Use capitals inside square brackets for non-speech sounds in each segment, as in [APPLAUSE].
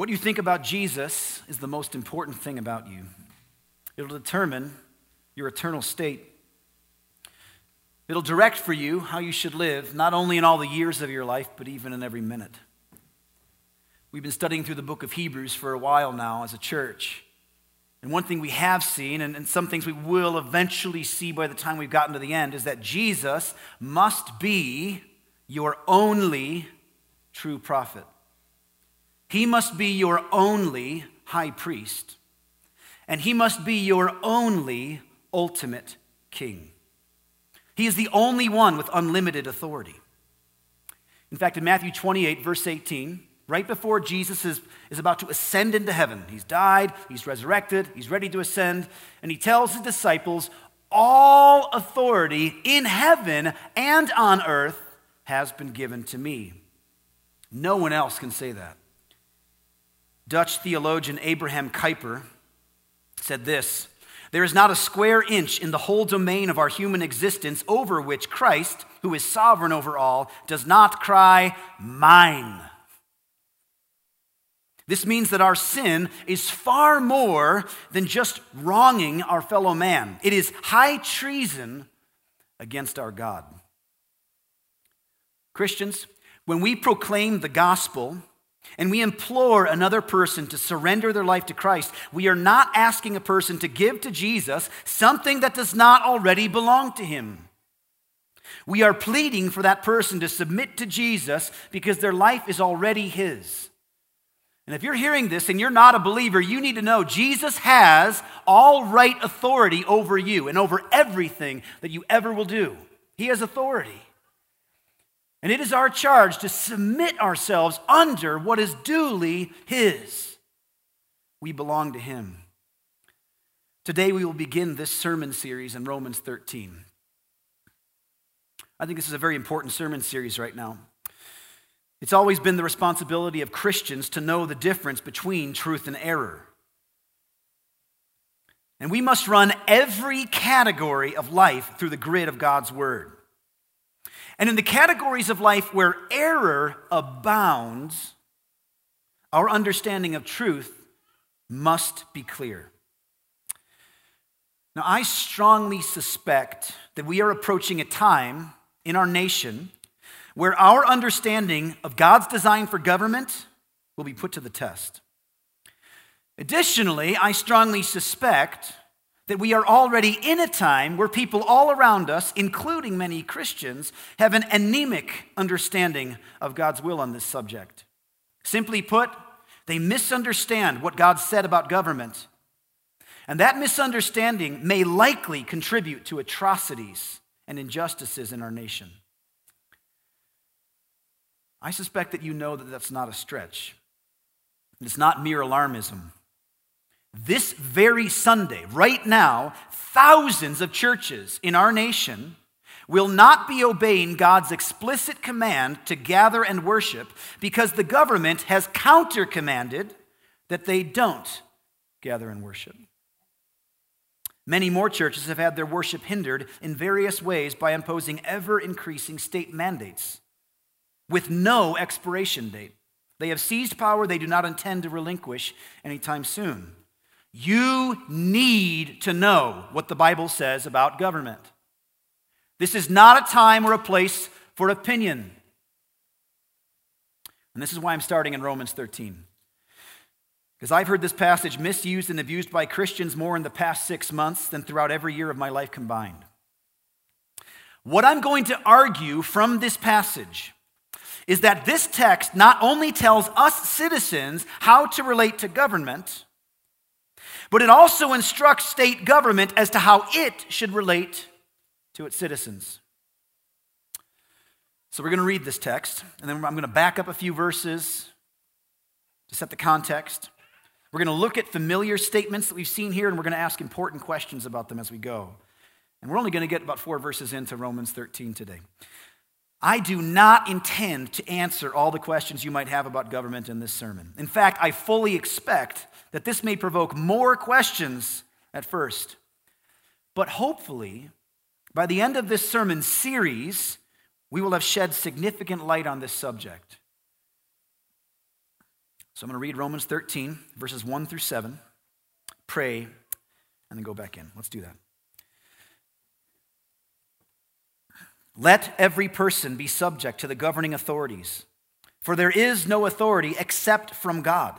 What you think about Jesus is the most important thing about you. It'll determine your eternal state. It'll direct for you how you should live, not only in all the years of your life, but even in every minute. We've been studying through the book of Hebrews for a while now as a church. And one thing we have seen, and, and, some things we will eventually see by the time we've gotten to the end, is that Jesus must be your only true prophet. He must be your only high priest. And he must be your only ultimate king. He is the only one with unlimited authority. In fact, in Matthew 28, verse 18, right before Jesus is, is about to ascend into heaven, he's died, he's resurrected, he's ready to ascend, and he tells his disciples, All authority in heaven and on earth has been given to me. No one else can say that. Dutch theologian Abraham Kuyper said this There is not a square inch in the whole domain of our human existence over which Christ, who is sovereign over all, does not cry, Mine. This means that our sin is far more than just wronging our fellow man. It is high treason against our God. Christians, when we proclaim the gospel, and we implore another person to surrender their life to Christ, we are not asking a person to give to Jesus something that does not already belong to him. We are pleading for that person to submit to Jesus because their life is already his. And if you're hearing this and you're not a believer, you need to know Jesus has all right authority over you and over everything that you ever will do. He has authority. And it is our charge to submit ourselves under what is duly His. We belong to Him. Today we will begin this sermon series in Romans 13. I think this is a very important sermon series right now. It's always been the responsibility of Christians to know the difference between truth and error. And we must run every category of life through the grid of God's Word. And in the categories of life where error abounds, our understanding of truth must be clear. Now, I strongly suspect that we are approaching a time in our nation where our understanding of God's design for government will be put to the test. Additionally, I strongly suspect that we are already in a time where people all around us, including many Christians, have an anemic understanding of God's will on this subject. Simply put, they misunderstand what God said about government. And that misunderstanding may likely contribute to atrocities and injustices in our nation. I suspect that you know that that's not a stretch. It's not mere alarmism. This very Sunday, right now, thousands of churches in our nation will not be obeying God's explicit command to gather and worship because the government has counter commanded that they don't gather and worship. Many more churches have had their worship hindered in various ways by imposing ever increasing state mandates with no expiration date. They have seized power they do not intend to relinquish anytime soon. You need to know what the Bible says about government. This is not a time or a place for opinion. And this is why I'm starting in Romans 13. Because I've heard this passage misused and abused by Christians more in the past six months than throughout every year of my life combined. What I'm going to argue from this passage is that this text not only tells us citizens how to relate to government, but it also instructs state government as to how it should relate to its citizens. So we're going to read this text, and then I'm going to back up a few verses to set the context. We're going to look at familiar statements that we've seen here, and we're going to ask important questions about them as we go. And we're only going to get about four verses into Romans 13 today. I do not intend to answer all the questions you might have about government in this sermon. In fact, I fully expect that this may provoke more questions at first. But hopefully, by the end of this sermon series, we will have shed significant light on this subject. So I'm going to read Romans 13, verses 1 through 7, pray, and then go back in. Let's do that. Let every person be subject to the governing authorities, for there is no authority except from God,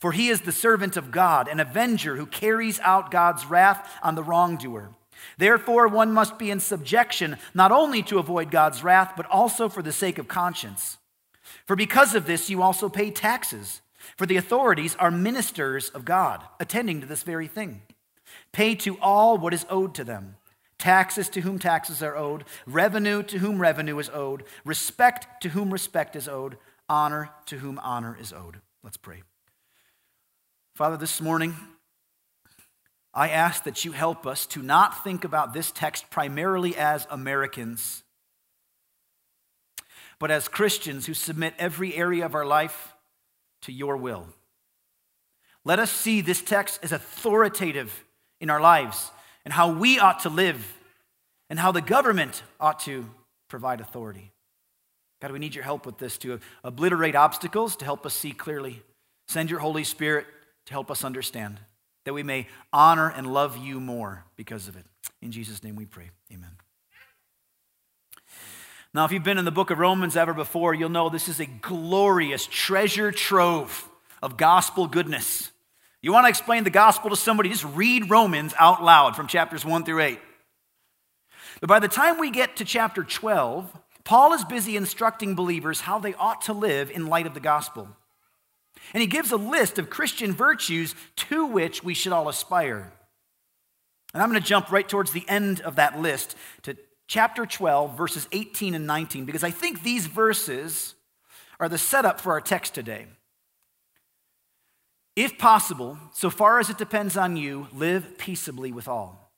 For he is the servant of God, an avenger who carries out God's wrath on the wrongdoer. Therefore, one must be in subjection, not only to avoid God's wrath, but also for the sake of conscience. For because of this, you also pay taxes, for the authorities are ministers of God, attending to this very thing. Pay to all what is owed to them taxes to whom taxes are owed, revenue to whom revenue is owed, respect to whom respect is owed, honor to whom honor is owed. Let's pray. Father, this morning, I ask that you help us to not think about this text primarily as Americans, but as Christians who submit every area of our life to your will. Let us see this text as authoritative in our lives and how we ought to live and how the government ought to provide authority. God, we need your help with this to obliterate obstacles, to help us see clearly. Send your Holy Spirit to help us understand that we may honor and love you more because of it. In Jesus' name we pray. Amen. Now, if you've been in the book of Romans ever before, you'll know this is a glorious treasure trove of gospel goodness. You want to explain the gospel to somebody, just read Romans out loud from chapters 1 through 8. But by the time we get to chapter 12, Paul is busy instructing believers how they ought to live in light of the gospel. And he gives a list of Christian virtues to which we should all aspire. And I'm going to jump right towards the end of that list to chapter 12, verses 18 and 19, because I think these verses are the setup for our text today. If possible, so far as it depends on you, live peaceably with all.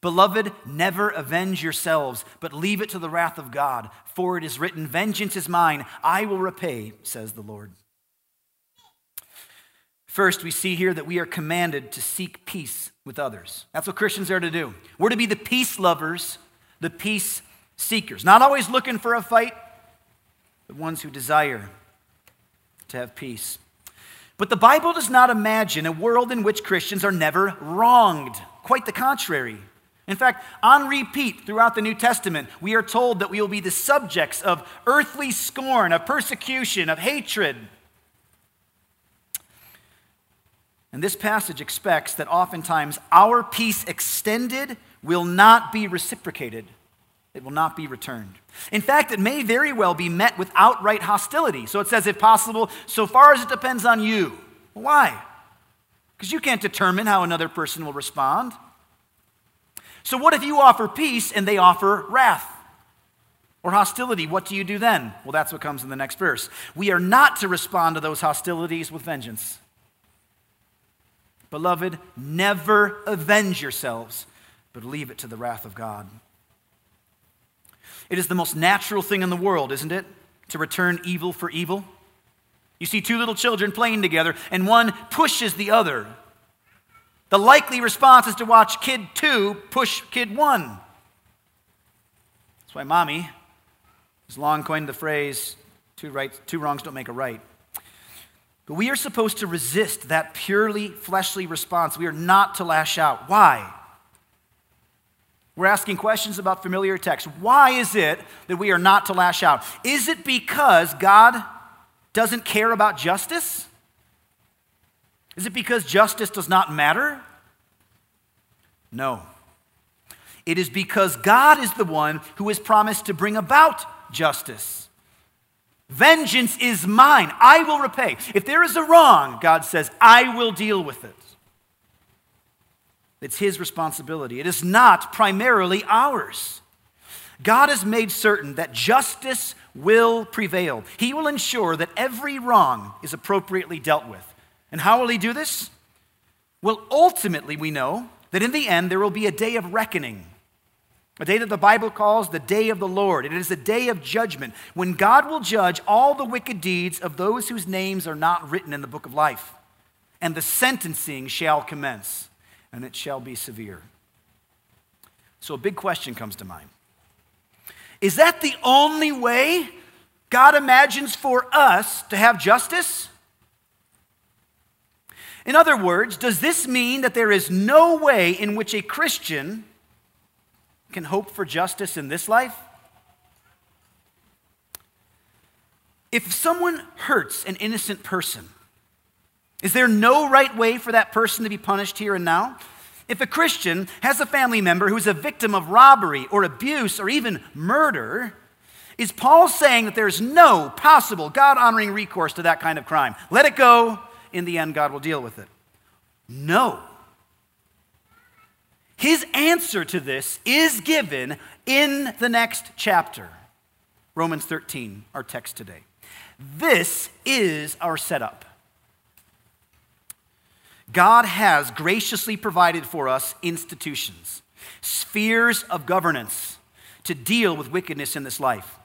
Beloved, never avenge yourselves, but leave it to the wrath of God, for it is written, Vengeance is mine, I will repay, says the Lord. First, we see here that we are commanded to seek peace with others. That's what Christians are to do. We're to be the peace lovers, the peace seekers. Not always looking for a fight, but ones who desire to have peace. But the Bible does not imagine a world in which Christians are never wronged. Quite the contrary. In fact, on repeat throughout the New Testament, we are told that we will be the subjects of earthly scorn, of persecution, of hatred. And this passage expects that oftentimes our peace extended will not be reciprocated. It will not be returned. In fact, it may very well be met with outright hostility. So it says, if possible, so far as it depends on you. Why? Because you can't determine how another person will respond. So, what if you offer peace and they offer wrath or hostility? What do you do then? Well, that's what comes in the next verse. We are not to respond to those hostilities with vengeance. Beloved, never avenge yourselves, but leave it to the wrath of God. It is the most natural thing in the world, isn't it? To return evil for evil. You see two little children playing together, and one pushes the other. The likely response is to watch kid two push kid one. That's why mommy has long coined the phrase two, rights, two wrongs don't make a right. But we are supposed to resist that purely fleshly response. We are not to lash out. Why? We're asking questions about familiar texts. Why is it that we are not to lash out? Is it because God doesn't care about justice? Is it because justice does not matter? No. It is because God is the one who has promised to bring about justice. Vengeance is mine. I will repay. If there is a wrong, God says, I will deal with it. It's His responsibility. It is not primarily ours. God has made certain that justice will prevail. He will ensure that every wrong is appropriately dealt with. And how will He do this? Well, ultimately, we know that in the end there will be a day of reckoning. A day that the Bible calls the day of the Lord. It is a day of judgment when God will judge all the wicked deeds of those whose names are not written in the book of life. And the sentencing shall commence, and it shall be severe. So a big question comes to mind Is that the only way God imagines for us to have justice? In other words, does this mean that there is no way in which a Christian can hope for justice in this life? If someone hurts an innocent person, is there no right way for that person to be punished here and now? If a Christian has a family member who's a victim of robbery or abuse or even murder, is Paul saying that there's no possible God honoring recourse to that kind of crime? Let it go. In the end, God will deal with it. No. His answer to this is given in the next chapter, Romans 13, our text today. This is our setup. God has graciously provided for us institutions, spheres of governance to deal with wickedness in this life.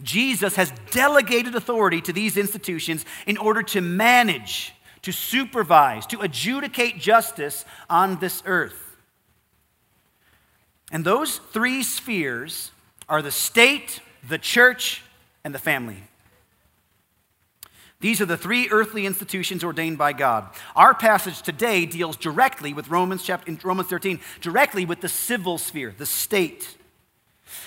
Jesus has delegated authority to these institutions in order to manage, to supervise, to adjudicate justice on this earth. And those three spheres are the state, the church, and the family. These are the three earthly institutions ordained by God. Our passage today deals directly with Romans chapter Romans 13, directly with the civil sphere, the state.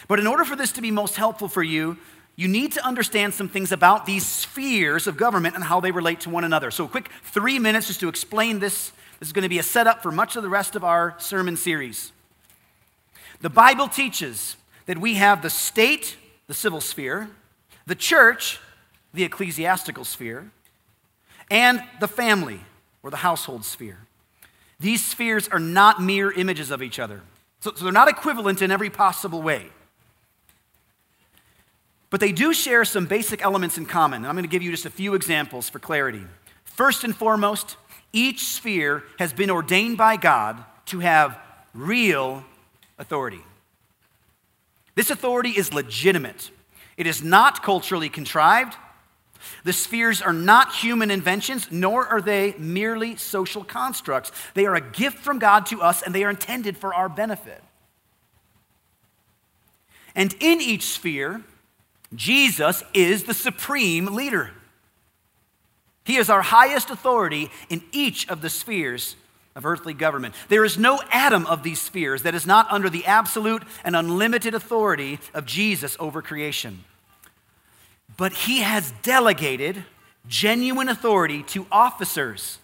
But in order for this to be most helpful for you, you need to understand some things about these spheres of government and how they relate to one another. So, a quick three minutes just to explain this. This is going to be a setup for much of the rest of our sermon series. The Bible teaches that we have the state, the civil sphere, the church, the ecclesiastical sphere, and the family, or the household sphere. These spheres are not mere images of each other. So, so, they're not equivalent in every possible way. But they do share some basic elements in common. And I'm going to give you just a few examples for clarity. First and foremost, each sphere has been ordained by God to have real authority. This authority is legitimate, it is not culturally contrived. The spheres are not human inventions, nor are they merely social constructs. They are a gift from God to us, and they are intended for our benefit. And in each sphere, Jesus is the supreme leader. He is our highest authority in each of the spheres of earthly government. There is no atom of these spheres that is not under the absolute and unlimited authority of Jesus over creation. But he has delegated genuine authority to officers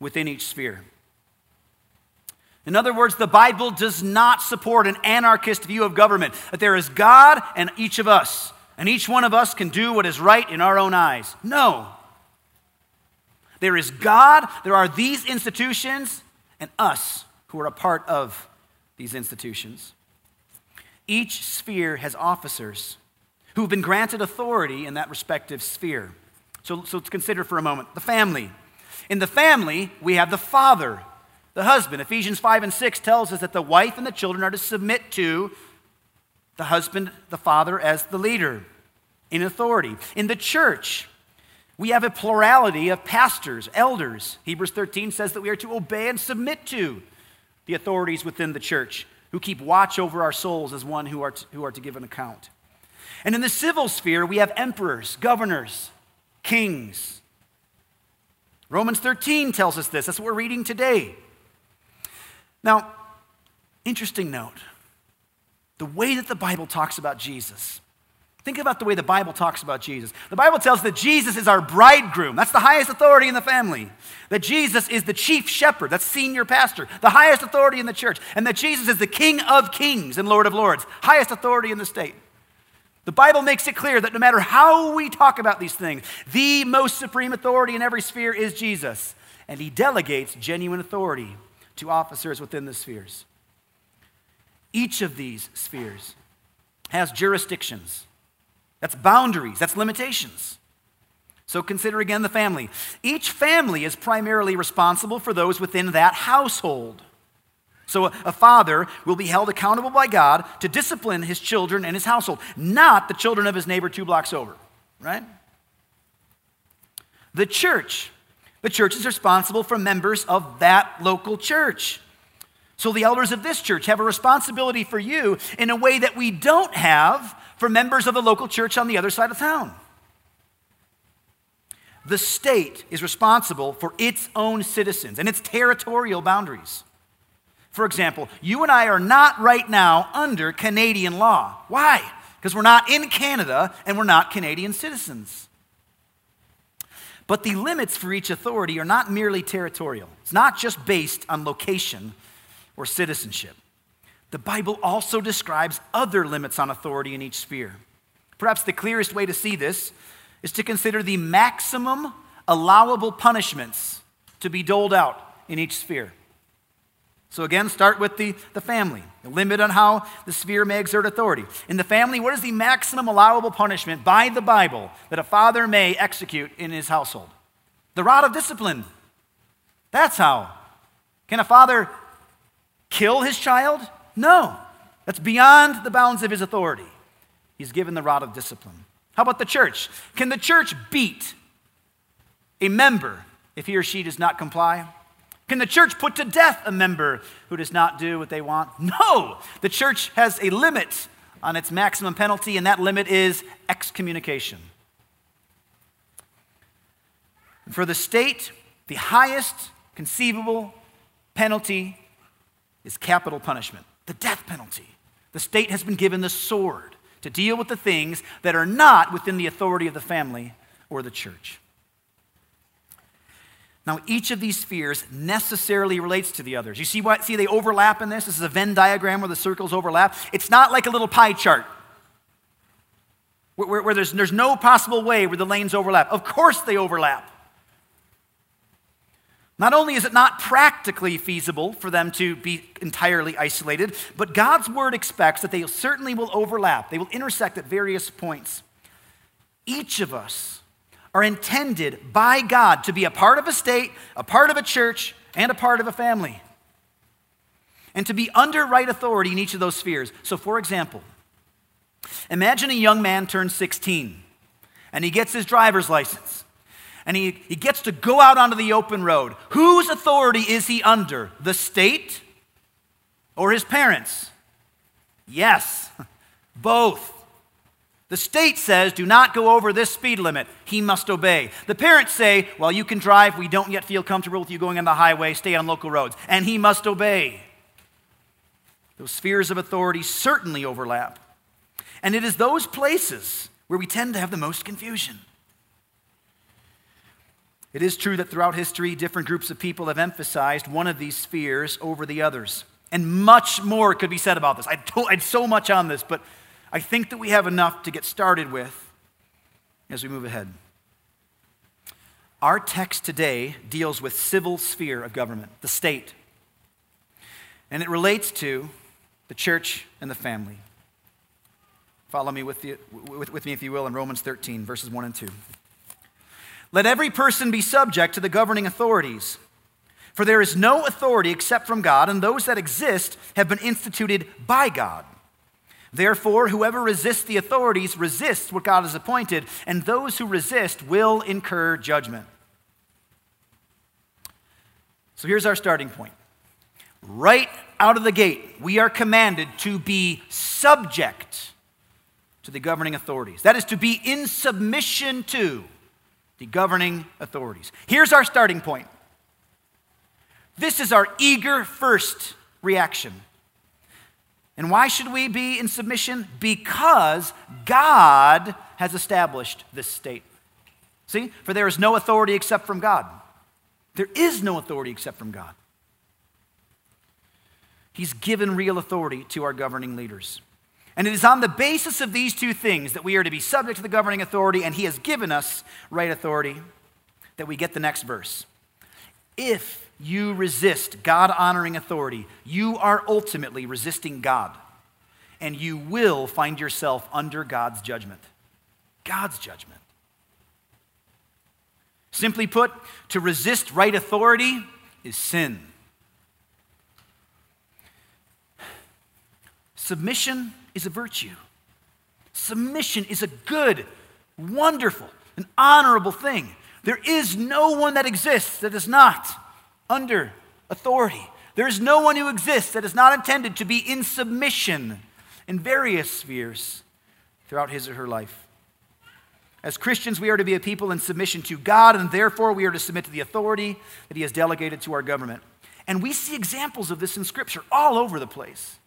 within each sphere. In other words, the Bible does not support an anarchist view of government, that there is God and each of us, and each one of us can do what is right in our own eyes. No. There is God, there are these institutions, and us who are a part of these institutions. Each sphere has officers who have been granted authority in that respective sphere. So, so let's consider for a moment the family. In the family, we have the father, the husband. Ephesians 5 and 6 tells us that the wife and the children are to submit to the husband, the father, as the leader in authority. In the church, we have a plurality of pastors, elders. Hebrews 13 says that we are to obey and submit to the authorities within the church who keep watch over our souls as one who are to, who are to give an account. And in the civil sphere, we have emperors, governors, kings. Romans 13 tells us this. That's what we're reading today. Now, interesting note the way that the Bible talks about Jesus Think about the way the Bible talks about Jesus. The Bible tells that Jesus is our bridegroom. That's the highest authority in the family. That Jesus is the chief shepherd. That's senior pastor, the highest authority in the church. And that Jesus is the King of kings and Lord of lords, highest authority in the state. The Bible makes it clear that no matter how we talk about these things, the most supreme authority in every sphere is Jesus. And he delegates genuine authority to officers within the spheres. Each of these spheres has jurisdictions that's boundaries, that's limitations. So consider again the family. Each family is primarily responsible for those within that household. So a father will be held accountable by God to discipline his children and his household, not the children of his neighbor two blocks over, right? The church. The church is responsible for members of that local church. So the elders of this church have a responsibility for you in a way that we don't have for members of the local church on the other side of town. The state is responsible for its own citizens and its territorial boundaries. For example, you and I are not right now under Canadian law. Why? Because we're not in Canada and we're not Canadian citizens. But the limits for each authority are not merely territorial, it's not just based on location or citizenship. The Bible also describes other limits on authority in each sphere. Perhaps the clearest way to see this is to consider the maximum allowable punishments to be doled out in each sphere. So, again, start with the, the family, the limit on how the sphere may exert authority. In the family, what is the maximum allowable punishment by the Bible that a father may execute in his household? The rod of discipline. That's how. Can a father kill his child? No. That's beyond the bounds of his authority. He's given the rod of discipline. How about the church? Can the church beat a member if he or she does not comply? Can the church put to death a member who does not do what they want? No. The church has a limit on its maximum penalty, and that limit is excommunication. For the state, the highest conceivable penalty is capital punishment, the death penalty. The state has been given the sword to deal with the things that are not within the authority of the family or the church. Now, each of these spheres necessarily relates to the others. You see what? See, they overlap in this? This is a Venn diagram where the circles overlap. It's not like a little pie chart where, where, where there's, there's no possible way where the lanes overlap. Of course, they overlap. Not only is it not practically feasible for them to be entirely isolated, but God's word expects that they certainly will overlap. They will intersect at various points. Each of us are intended by God to be a part of a state, a part of a church, and a part of a family. And to be under right authority in each of those spheres. So, for example, imagine a young man turns 16 and he gets his driver's license and he, he gets to go out onto the open road. Whose authority is he under? The state or his parents? Yes, [LAUGHS] both. The state says, do not go over this speed limit. He must obey. The parents say, well, you can drive. We don't yet feel comfortable with you going on the highway. Stay on local roads. And he must obey. Those spheres of authority certainly overlap. And it is those places where we tend to have the most confusion. It is true that throughout history, different groups of people have emphasized one of these spheres over the others. And much more could be said about this. I had so much on this, but I think that we have enough to get started with as we move ahead. Our text today deals with civil sphere of government, the state. And it relates to the church and the family. Follow me with, the, with, with me, if you will, in Romans 13, verses 1 and 2. Let every person be subject to the governing authorities. For there is no authority except from God, and those that exist have been instituted by God. Therefore, whoever resists the authorities resists what God has appointed, and those who resist will incur judgment. So here's our starting point. Right out of the gate, we are commanded to be subject to the governing authorities. That is to be in submission to the governing authorities. Here's our starting point. This is our eager first reaction. And why should we be in submission? Because God has established this state. See? For there is no authority except from God. There is no authority except from God. He's given real authority to our governing leaders. And it is on the basis of these two things that we are to be subject to the governing authority, and He has given us right authority, that we get the next verse. If you resist God honoring authority, you are ultimately resisting God. And you will find yourself under God's judgment. God's judgment. Simply put, to resist right authority is sin. Submission is a virtue. Submission is a good, wonderful, and honorable thing. There is no one that exists that is not under authority. There is no one who exists that is not intended to be in submission in various spheres throughout his or her life. As Christians, we are to be a people in submission to God, and therefore we are to submit to the authority that He has delegated to our government. And we see examples of this in Scripture all over the place.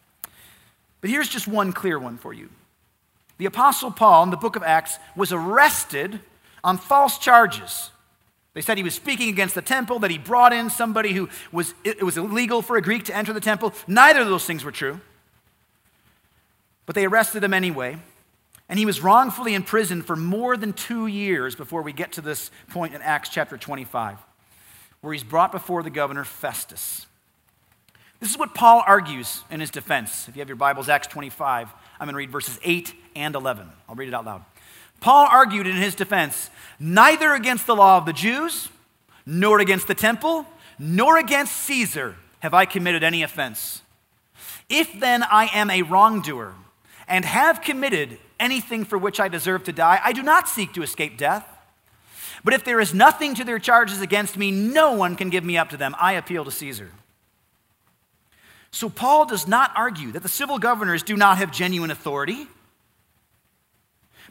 But here's just one clear one for you. The Apostle Paul in the book of Acts was arrested on false charges. They said he was speaking against the temple, that he brought in somebody who was, it was illegal for a Greek to enter the temple. Neither of those things were true. But they arrested him anyway. And he was wrongfully imprisoned for more than two years before we get to this point in Acts chapter 25, where he's brought before the governor Festus. This is what Paul argues in his defense. If you have your Bibles, Acts 25, I'm going to read verses 8 and 11. I'll read it out loud. Paul argued in his defense neither against the law of the Jews, nor against the temple, nor against Caesar have I committed any offense. If then I am a wrongdoer and have committed anything for which I deserve to die. I do not seek to escape death. But if there is nothing to their charges against me, no one can give me up to them. I appeal to Caesar. So Paul does not argue that the civil governors do not have genuine authority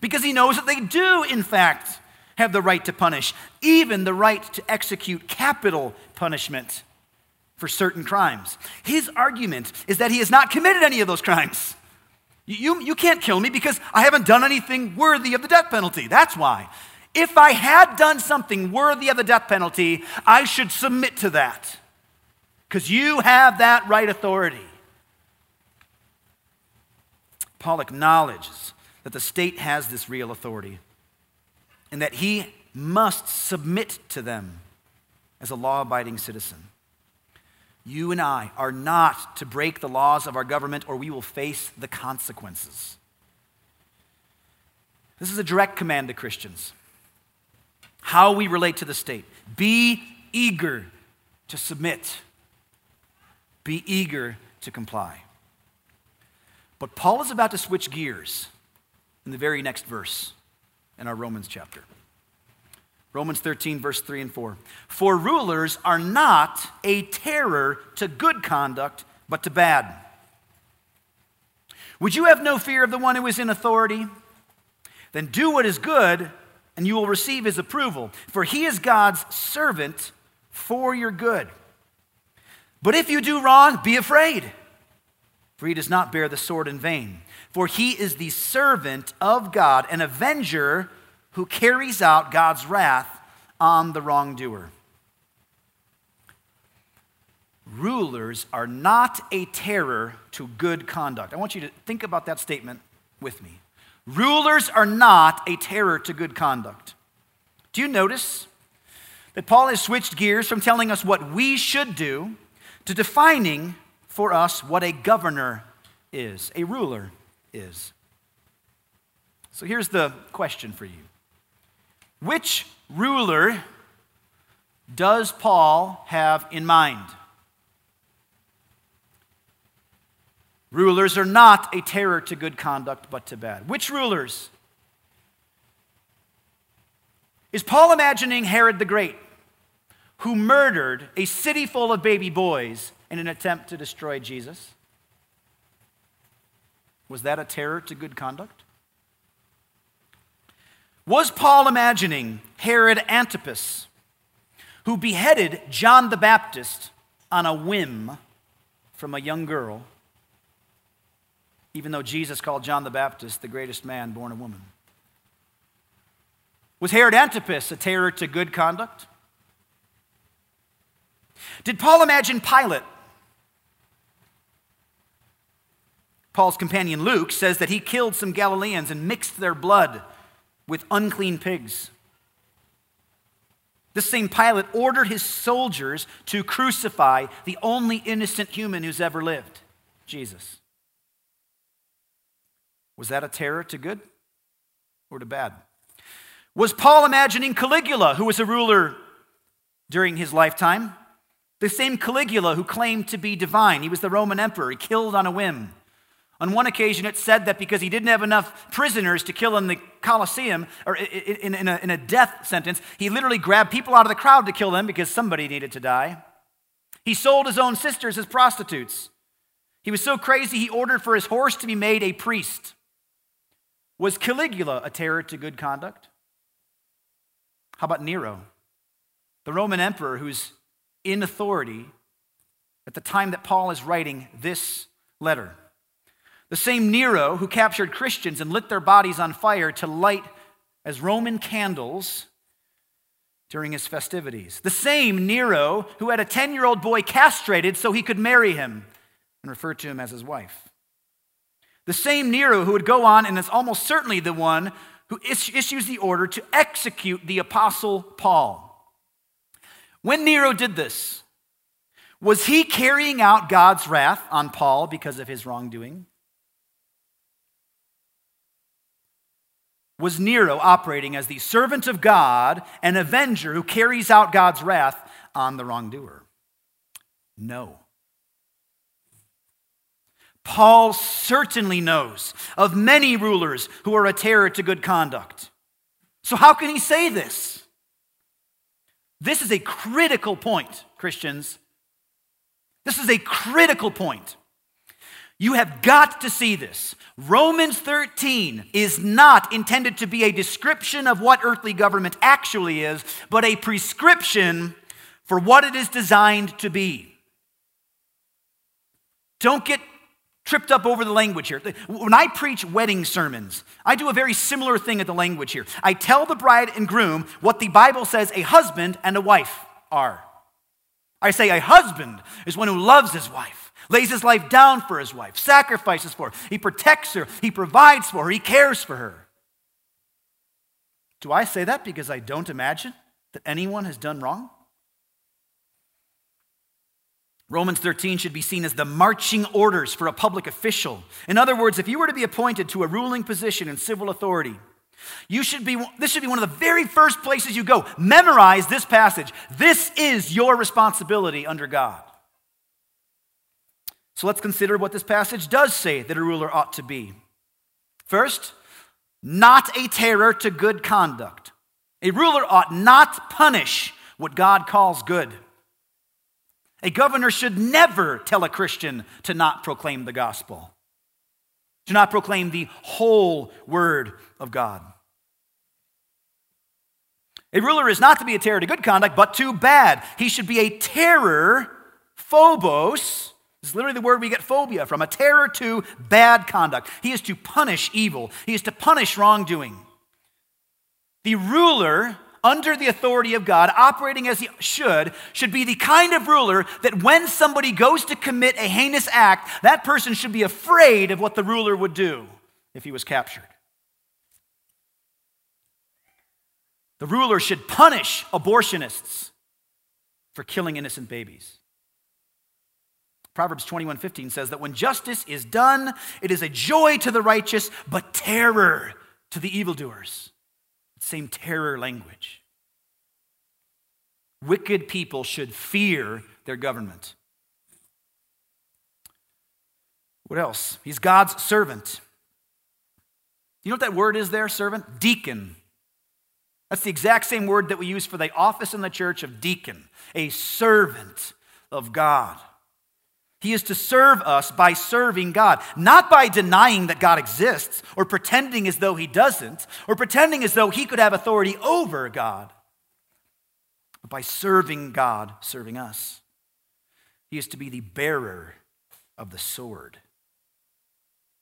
because he knows that they do, in fact, have the right to punish, even the right to execute capital punishment for certain crimes. His argument is that he has not committed any of those crimes. You, you can't kill me because I haven't done anything worthy of the death penalty. That's why. If I had done something worthy of the death penalty, I should submit to that because you have that right authority. Paul acknowledges that the state has this real authority and that he must submit to them as a law abiding citizen. You and I are not to break the laws of our government or we will face the consequences. This is a direct command to Christians. How we relate to the state. Be eager to submit, be eager to comply. But Paul is about to switch gears in the very next verse in our Romans chapter. Romans 13, verse 3 and 4. For rulers are not a terror to good conduct, but to bad. Would you have no fear of the one who is in authority? Then do what is good, and you will receive his approval, for he is God's servant for your good. But if you do wrong, be afraid, for he does not bear the sword in vain. For he is the servant of God, an avenger who carries out God's wrath on the wrongdoer. Rulers are not a terror to good conduct. I want you to think about that statement with me. Rulers are not a terror to good conduct. Do you notice that Paul has switched gears from telling us what we should do to defining for us what a governor is, a ruler is? So here's the question for you which ruler does Paul have in mind? Rulers are not a terror to good conduct, but to bad. Which rulers? Is Paul imagining Herod the Great, who murdered a city full of baby boys in an attempt to destroy Jesus? Was that a terror to good conduct? Was Paul imagining Herod Antipas, who beheaded John the Baptist on a whim from a young girl, even though Jesus called John the Baptist the greatest man born of woman? Was Herod Antipas a terror to good conduct? Did Paul imagine Pilate? Paul's companion Luke says that he killed some Galileans and mixed their blood with unclean pigs. This same Pilate ordered his soldiers to crucify the only innocent human who's ever lived Jesus. Was that a terror to good or to bad? Was Paul imagining Caligula, who was a ruler during his lifetime? The same Caligula who claimed to be divine. He was the Roman emperor. He killed on a whim. On one occasion, it said that because he didn't have enough prisoners to kill in the Colosseum, or in, in, a, in a death sentence, he literally grabbed people out of the crowd to kill them because somebody needed to die. He sold his own sisters as prostitutes. He was so crazy, he ordered for his horse to be made a priest. Was Caligula a terror to good conduct? How about Nero, the Roman emperor who's in authority at the time that Paul is writing this letter? The same Nero who captured Christians and lit their bodies on fire to light as Roman candles during his festivities. The same Nero who had a 10 year old boy castrated so he could marry him and refer to him as his wife. The same Nero who would go on and is almost certainly the one who issues the order to execute the apostle Paul. When Nero did this, was he carrying out God's wrath on Paul because of his wrongdoing? Was Nero operating as the servant of God, an avenger who carries out God's wrath on the wrongdoer? No. Paul certainly knows of many rulers who are a terror to good conduct. So, how can he say this? This is a critical point, Christians. This is a critical point. You have got to see this. Romans 13 is not intended to be a description of what earthly government actually is, but a prescription for what it is designed to be. Don't get tripped up over the language here. When I preach wedding sermons, I do a very similar thing at the language here. I tell the bride and groom what the Bible says a husband and a wife are. I say a husband is one who loves his wife, lays his life down for his wife, sacrifices for her, he protects her, he provides for her, he cares for her. Do I say that because I don't imagine that anyone has done wrong? Romans 13 should be seen as the marching orders for a public official. In other words, if you were to be appointed to a ruling position in civil authority, you should be, this should be one of the very first places you go. Memorize this passage. This is your responsibility under God. So let's consider what this passage does say that a ruler ought to be. First, not a terror to good conduct. A ruler ought not punish what God calls good. A governor should never tell a Christian to not proclaim the gospel, to not proclaim the whole word of God. A ruler is not to be a terror to good conduct, but to bad. He should be a terror, phobos. This is literally the word we get phobia from a terror to bad conduct. He is to punish evil, he is to punish wrongdoing. The ruler under the authority of God, operating as he should, should be the kind of ruler that when somebody goes to commit a heinous act, that person should be afraid of what the ruler would do if he was captured. The ruler should punish abortionists for killing innocent babies. Proverbs 21:15 says that when justice is done, it is a joy to the righteous, but terror to the evildoers same terror language. Wicked people should fear their government. What else? He's God's servant. You know what that word is there, servant? Deacon. That's the exact same word that we use for the office in the church of deacon, a servant of God. He is to serve us by serving God, not by denying that God exists or pretending as though he doesn't or pretending as though he could have authority over God, but by serving God, serving us. He is to be the bearer of the sword.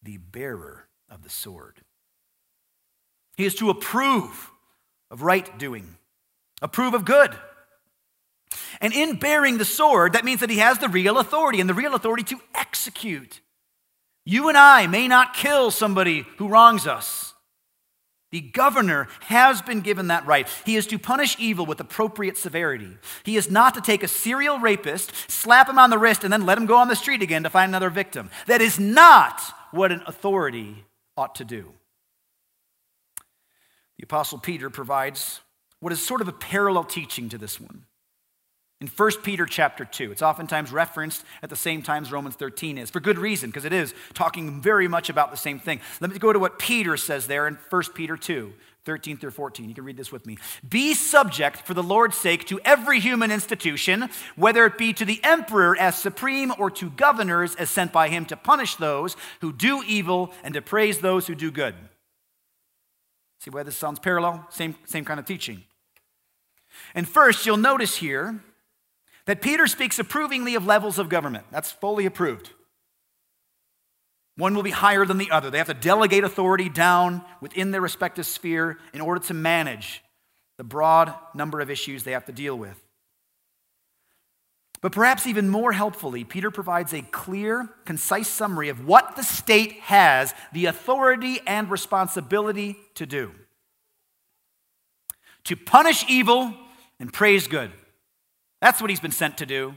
The bearer of the sword. He is to approve of right doing, approve of good and in bearing the sword, that means that he has the real authority and the real authority to execute. You and I may not kill somebody who wrongs us. The governor has been given that right. He is to punish evil with appropriate severity. He is not to take a serial rapist, slap him on the wrist, and then let him go on the street again to find another victim. That is not what an authority ought to do. The Apostle Peter provides what is sort of a parallel teaching to this one. In 1 Peter chapter 2, it's oftentimes referenced at the same time as Romans 13 is, for good reason, because it is talking very much about the same thing. Let me go to what Peter says there in 1 Peter 2, 13 through 14. You can read this with me. Be subject for the Lord's sake to every human institution, whether it be to the emperor as supreme or to governors as sent by him to punish those who do evil and to praise those who do good. See why this sounds parallel? Same, same kind of teaching. And first, you'll notice here that Peter speaks approvingly of levels of government. That's fully approved. One will be higher than the other. They have to delegate authority down within their respective sphere in order to manage the broad number of issues they have to deal with. But perhaps even more helpfully, Peter provides a clear, concise summary of what the state has the authority and responsibility to do to punish evil and praise good. That's what he's been sent to do.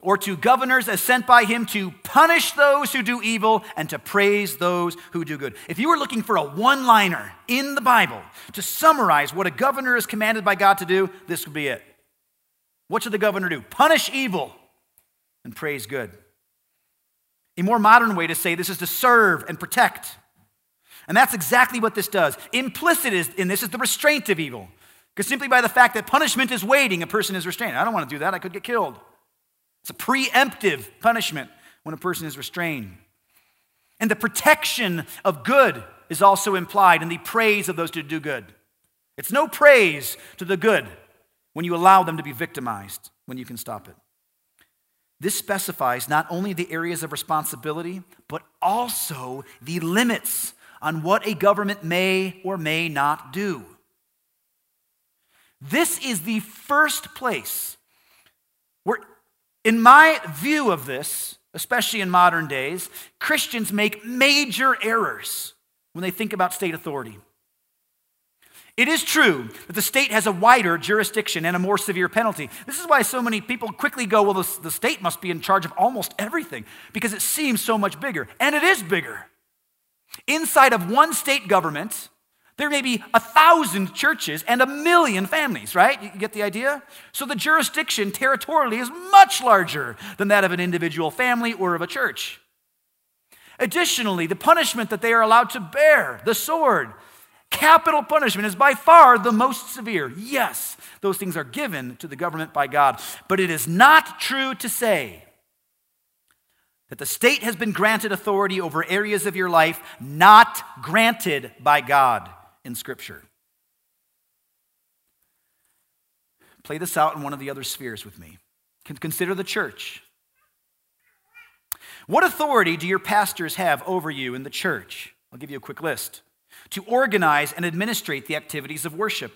Or to governors as sent by him to punish those who do evil and to praise those who do good. If you were looking for a one liner in the Bible to summarize what a governor is commanded by God to do, this would be it. What should the governor do? Punish evil and praise good. A more modern way to say this is to serve and protect. And that's exactly what this does. Implicit in this is the restraint of evil. Because simply by the fact that punishment is waiting, a person is restrained. I don't want to do that, I could get killed. It's a preemptive punishment when a person is restrained. And the protection of good is also implied in the praise of those who do good. It's no praise to the good when you allow them to be victimized, when you can stop it. This specifies not only the areas of responsibility, but also the limits on what a government may or may not do. This is the first place where, in my view of this, especially in modern days, Christians make major errors when they think about state authority. It is true that the state has a wider jurisdiction and a more severe penalty. This is why so many people quickly go, well, the, the, state must be in charge of almost everything because it seems so much bigger. And it is bigger. Inside of one state government, there may be a thousand churches and a million families, right? You get the idea? So the jurisdiction territorially is much larger than that of an individual family or of a church. Additionally, the punishment that they are allowed to bear, the sword, capital punishment, is by far the most severe. Yes, those things are given to the government by God, but it is not true to say that the state has been granted authority over areas of your life not granted by God in Scripture. Play this out in one of the other spheres with me. Consider the church. What authority do your pastors have over you in the church? I'll give you a quick list. To organize and administrate the activities of worship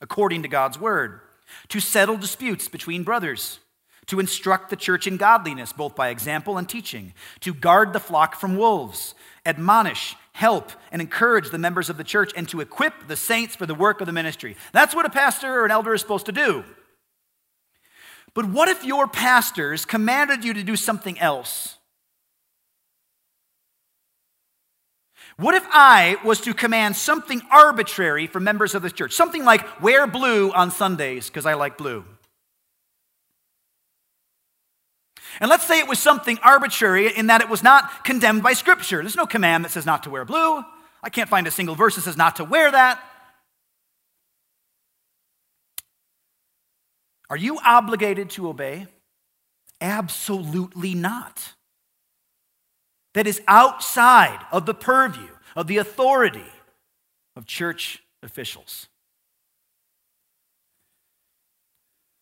according to God's word, to settle disputes between brothers, to instruct the church in godliness, both by example and teaching, to guard the flock from wolves, admonish, help, and encourage the members of the church, and to equip the saints for the work of the ministry. That's what a pastor or an elder is supposed to do. But what if your pastors commanded you to do something else? What if I was to command something arbitrary for members of the church? Something like wear blue on Sundays because I like blue. And let's say it was something arbitrary in that it was not condemned by Scripture. There's no command that says not to wear blue. I can't find a single verse that says not to wear that. Are you obligated to obey? Absolutely not. That is outside of the purview of the authority of church officials.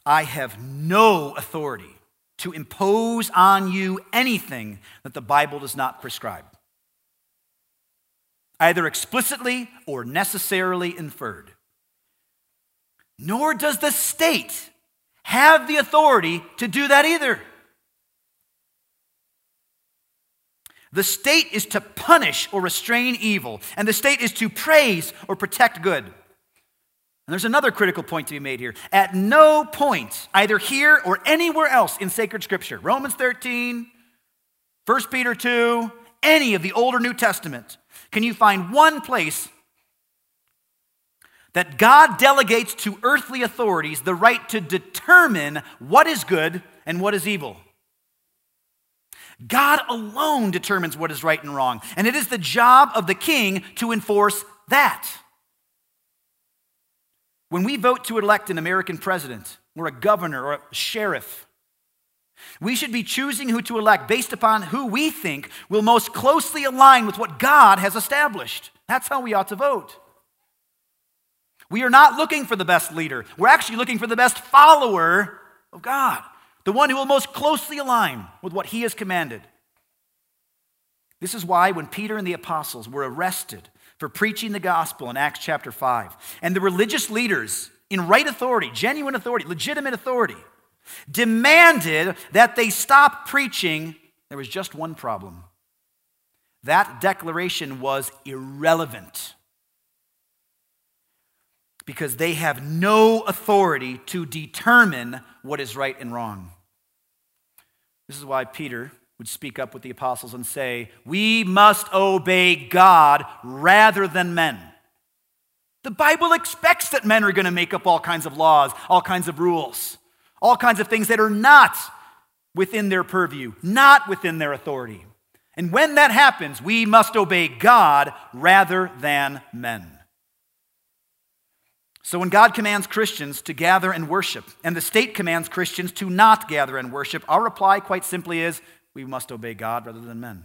I have no authority to impose on you anything that the Bible does not prescribe, either explicitly or necessarily inferred. Nor does the state have the authority to do that either. The state is to punish or restrain evil, and the state is to praise or protect good. And there's another critical point to be made here. At no point, either here or anywhere else in sacred scripture, Romans 13, 1 Peter 2, any of the older New Testament, can you find one place that God delegates to earthly authorities the right to determine what is good and what is evil. God alone determines what is right and wrong, and it is the job of the king to enforce that. When we vote to elect an American president, or a governor, or a sheriff, we should be choosing who to elect based upon who we think will most closely align with what God has established. That's how we ought to vote. We are not looking for the best leader. We're actually looking for the best follower of God, the one who will most closely align with what he has commanded. This is why when Peter and the apostles were arrested for preaching the gospel in Acts chapter 5, and the religious leaders, in right authority, genuine authority, legitimate authority, demanded that they stop preaching, there was just one problem. That declaration was irrelevant because they have no authority to determine what is right and wrong. This is why Peter would speak up with the apostles and say, We must obey God rather than men. The Bible expects that men are going to make up all kinds of laws, all kinds of rules, all kinds of things that are not within their purview, not within their authority. And when that happens, we must obey God rather than men. So when God commands Christians to gather and worship, and the state commands Christians to not gather and worship, our reply quite simply is we must obey God rather than men.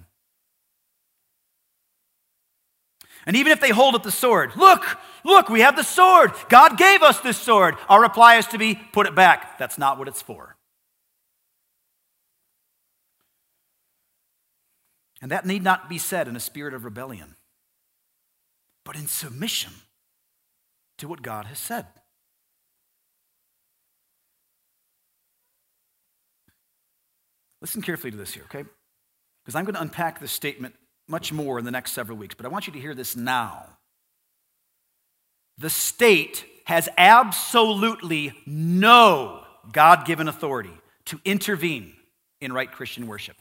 And even if they hold up the sword, look, look, we have the sword. God gave us this sword. Our reply is to be put it back. That's not what it's for. And that need not be said in a spirit of rebellion, but in submission to what God has said. Listen carefully to this here, okay? Because I'm going to unpack this statement much more in the next several weeks, but I want you to hear this now. The state has absolutely no God given authority to intervene in right Christian worship.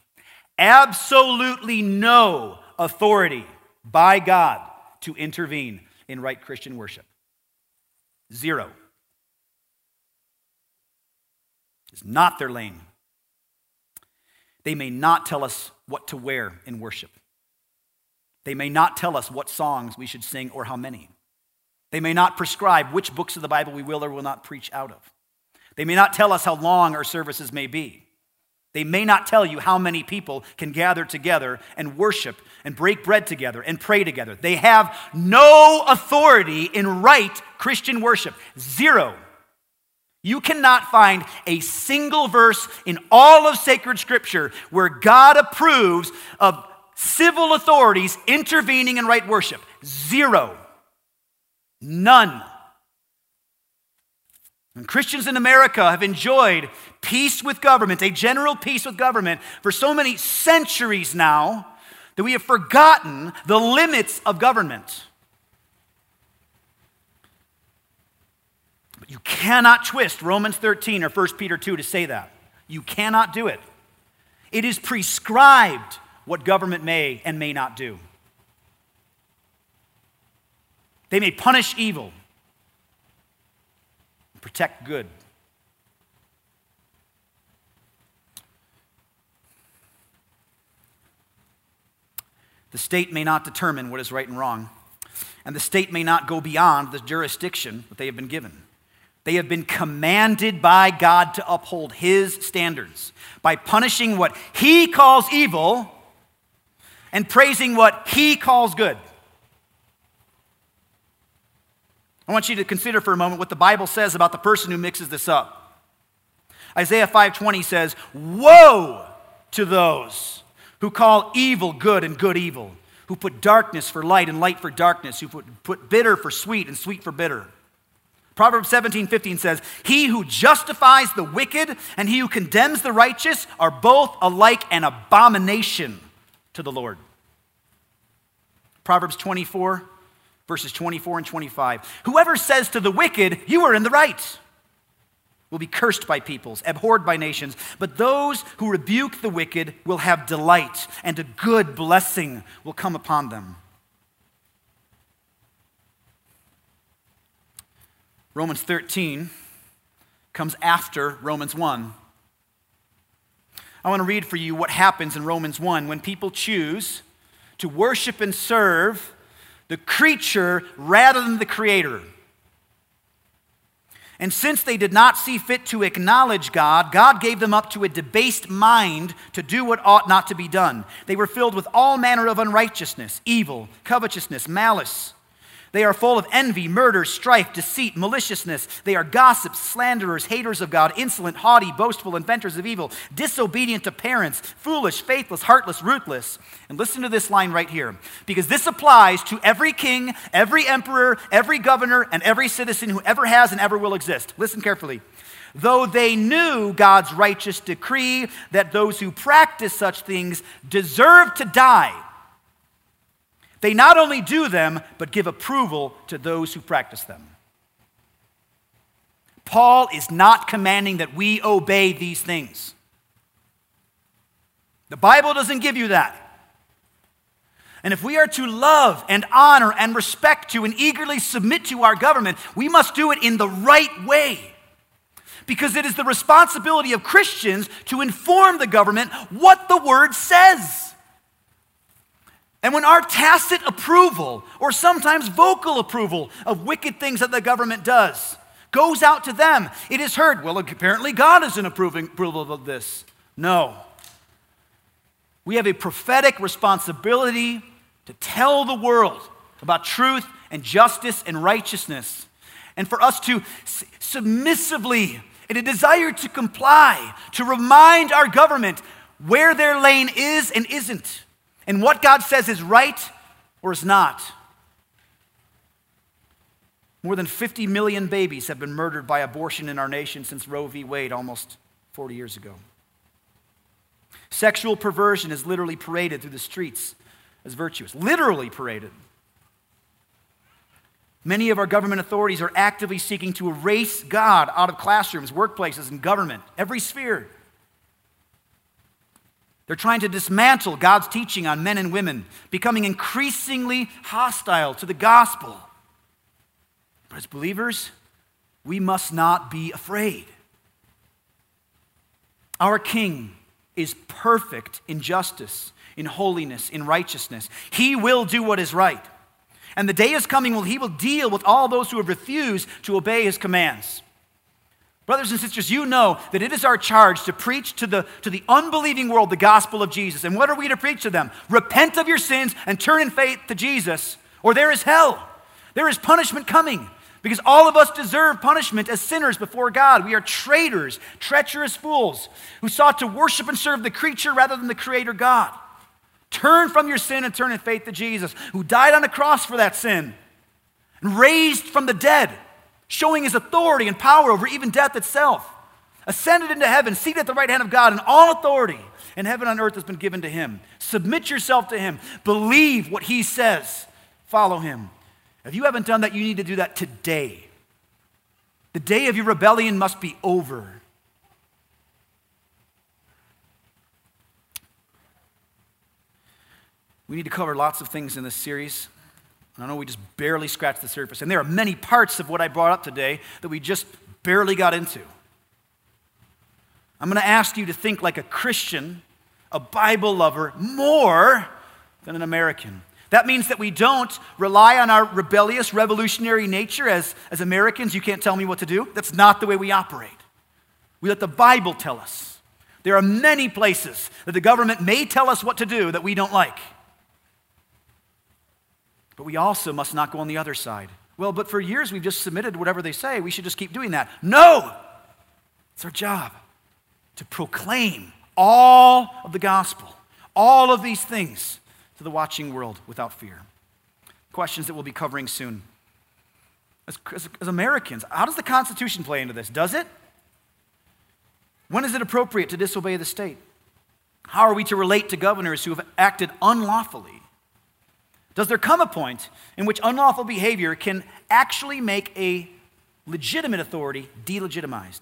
Absolutely no authority by God to intervene in right Christian worship. Zero. It's not their lane. They may not tell us what to wear in worship. They may not tell us what songs we should sing or how many. They may not prescribe which books of the Bible we will or will not preach out of. They may not tell us how long our services may be. They may not tell you how many people can gather together and worship and break bread together and pray together. They have no authority in right Christian worship. Zero. You cannot find a single verse in all of sacred scripture where God approves of civil authorities intervening in right worship. Zero. None. And Christians in America have enjoyed peace with government, a general peace with government, for so many centuries now that we have forgotten the limits of government. You cannot twist Romans 13 or 1 Peter 2 to say that. You cannot do it. It is prescribed what government may and may not do. They may punish evil, protect good. The state may not determine what is right and wrong, and the state may not go beyond the jurisdiction that they have been given. They have been commanded by God to uphold His standards by punishing what He calls evil and praising what He calls good. I want you to consider for a moment what the Bible says about the person who mixes this up. Isaiah 5:20 says, "Woe to those who call evil good and good evil, who put darkness for light and light for darkness, who put, put bitter for sweet and sweet for bitter." Proverbs 17, 15 says, He who justifies the wicked and he who condemns the righteous are both alike an abomination to the Lord. Proverbs 24, verses 24 and 25. Whoever says to the wicked, You are in the right, will be cursed by peoples, abhorred by nations. But those who rebuke the wicked will have delight, and a good blessing will come upon them. Romans 13 comes after Romans 1. I want to read for you what happens in Romans 1 when people choose to worship and serve the creature rather than the creator. And since they did not see fit to acknowledge God, God gave them up to a debased mind to do what ought not to be done. They were filled with all manner of unrighteousness, evil, covetousness, malice. They are full of envy, murder, strife, deceit, maliciousness. They are gossips, slanderers, haters of God, insolent, haughty, boastful, inventors of evil, disobedient to parents, foolish, faithless, heartless, ruthless. And listen to this line right here, because this applies to every king, every emperor, every governor, and every citizen who ever has and ever will exist. Listen carefully. Though they knew God's righteous decree that those who practice such things deserve to die they not only do them, but give approval to those who practice them. Paul is not commanding that we obey these things. The Bible doesn't give you that. And if we are to love and honor and respect to and eagerly submit to our government, we must do it in the right way. Because it is the responsibility of Christians to inform the government what the word says. And when our tacit approval, or sometimes vocal approval, of wicked things that the government does goes out to them, it is heard, well, apparently God is in approving approval of this. No. We have a prophetic responsibility to tell the world about truth and justice and righteousness, and for us to submissively, in a desire to comply, to remind our government where their lane is and isn't and what God says is right or is not. More than 50 million babies have been murdered by abortion in our nation since Roe v. Wade almost 40 years ago. Sexual perversion is literally paraded through the streets as virtuous, literally paraded. Many of our government authorities are actively seeking to erase God out of classrooms, workplaces, and government, every sphere. They're trying to dismantle God's teaching on men and women, becoming increasingly hostile to the gospel. But as believers, we must not be afraid. Our King is perfect in justice, in holiness, in righteousness. He will do what is right. And the day is coming when he will deal with all those who have refused to obey his commands. Brothers and sisters, you know that it is our charge to preach to the, to the unbelieving world the gospel of Jesus. And what are we to preach to them? Repent of your sins and turn in faith to Jesus, or there is hell. There is punishment coming because all of us deserve punishment as sinners before God. We are traitors, treacherous fools who sought to worship and serve the creature rather than the creator God. Turn from your sin and turn in faith to Jesus, who died on the cross for that sin and raised from the dead showing his authority and power over even death itself. Ascended into heaven, seated at the right hand of God, and all authority in heaven and earth has been given to him. Submit yourself to him. Believe what he says. Follow him. If you haven't done that, you need to do that today. The day of your rebellion must be over. We need to cover lots of things in this series. I know we just barely scratched the surface. And there are many parts of what I brought up today that we just barely got into. I'm going to ask you to think like a Christian, a Bible lover, more than an American. That means that we don't rely on our rebellious, revolutionary nature as, as Americans. You can't tell me what to do. That's not the way we operate. We let the Bible tell us. There are many places that the government may tell us what to do that we don't like. But we also must not go on the other side. Well, but for years we've just submitted whatever they say. We should just keep doing that. No! It's our job to proclaim all of the gospel, all of these things to the watching world without fear. Questions that we'll be covering soon. As, as, as Americans, how does the Constitution play into this? Does it? When is it appropriate to disobey the state? How are we to relate to governors who have acted unlawfully? Does there come a point in which unlawful behavior can actually make a legitimate authority delegitimized?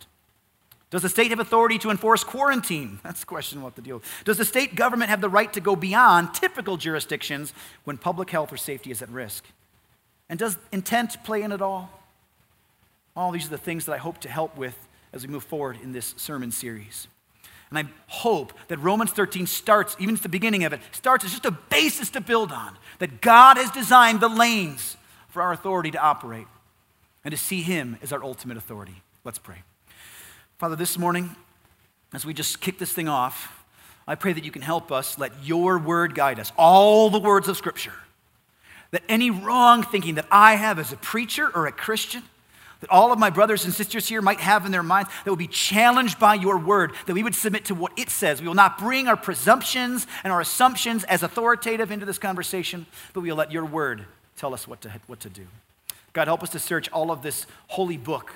Does the state have authority to enforce quarantine? [LAUGHS] That's the question what the deal. Does the state government have the right to go beyond typical jurisdictions when public health or safety is at risk? And does intent play in at all? All these are the things that I hope to help with as we move forward in this sermon series. And I hope that Romans 13 starts, even at the beginning of it, starts as just a basis to build on. That God has designed the lanes for our authority to operate and to see Him as our ultimate authority. Let's pray. Father, this morning, as we just kick this thing off, I pray that you can help us let your word guide us, all the words of Scripture. That any wrong thinking that I have as a preacher or a Christian, that all of my brothers and sisters here might have in their minds that will be challenged by your word, that we would submit to what it says. We will not bring our presumptions and our assumptions as authoritative into this conversation, but we will let your word tell us what to, what to do. God, help us to search all of this holy book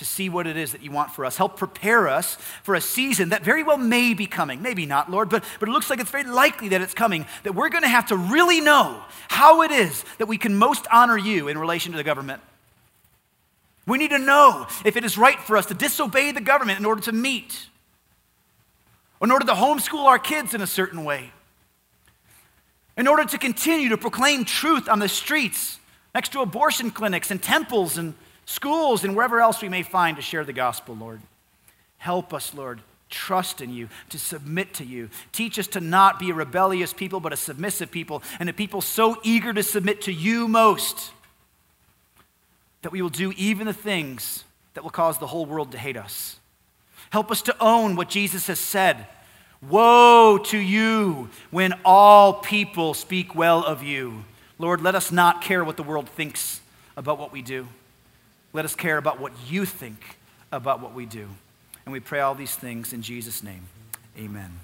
to see what it is that you want for us. Help prepare us for a season that very well may be coming. Maybe not, Lord, but, but it looks like it's very likely that it's coming, that we're going to have to really know how it is that we can most honor you in relation to the government. We need to know if it is right for us to disobey the government in order to meet, in order to homeschool our kids in a certain way, in order to continue to proclaim truth on the streets next to abortion clinics and temples and schools and wherever else we may find to share the gospel, Lord. Help us, Lord, trust in you, to submit to you. Teach us to not be a rebellious people, but a submissive people, and a people so eager to submit to you most that we will do even the things that will cause the whole world to hate us. Help us to own what Jesus has said. Woe to you when all people speak well of you. Lord, let us not care what the world thinks about what we do. Let us care about what you think about what we do. And we pray all these things in Jesus' name. Amen.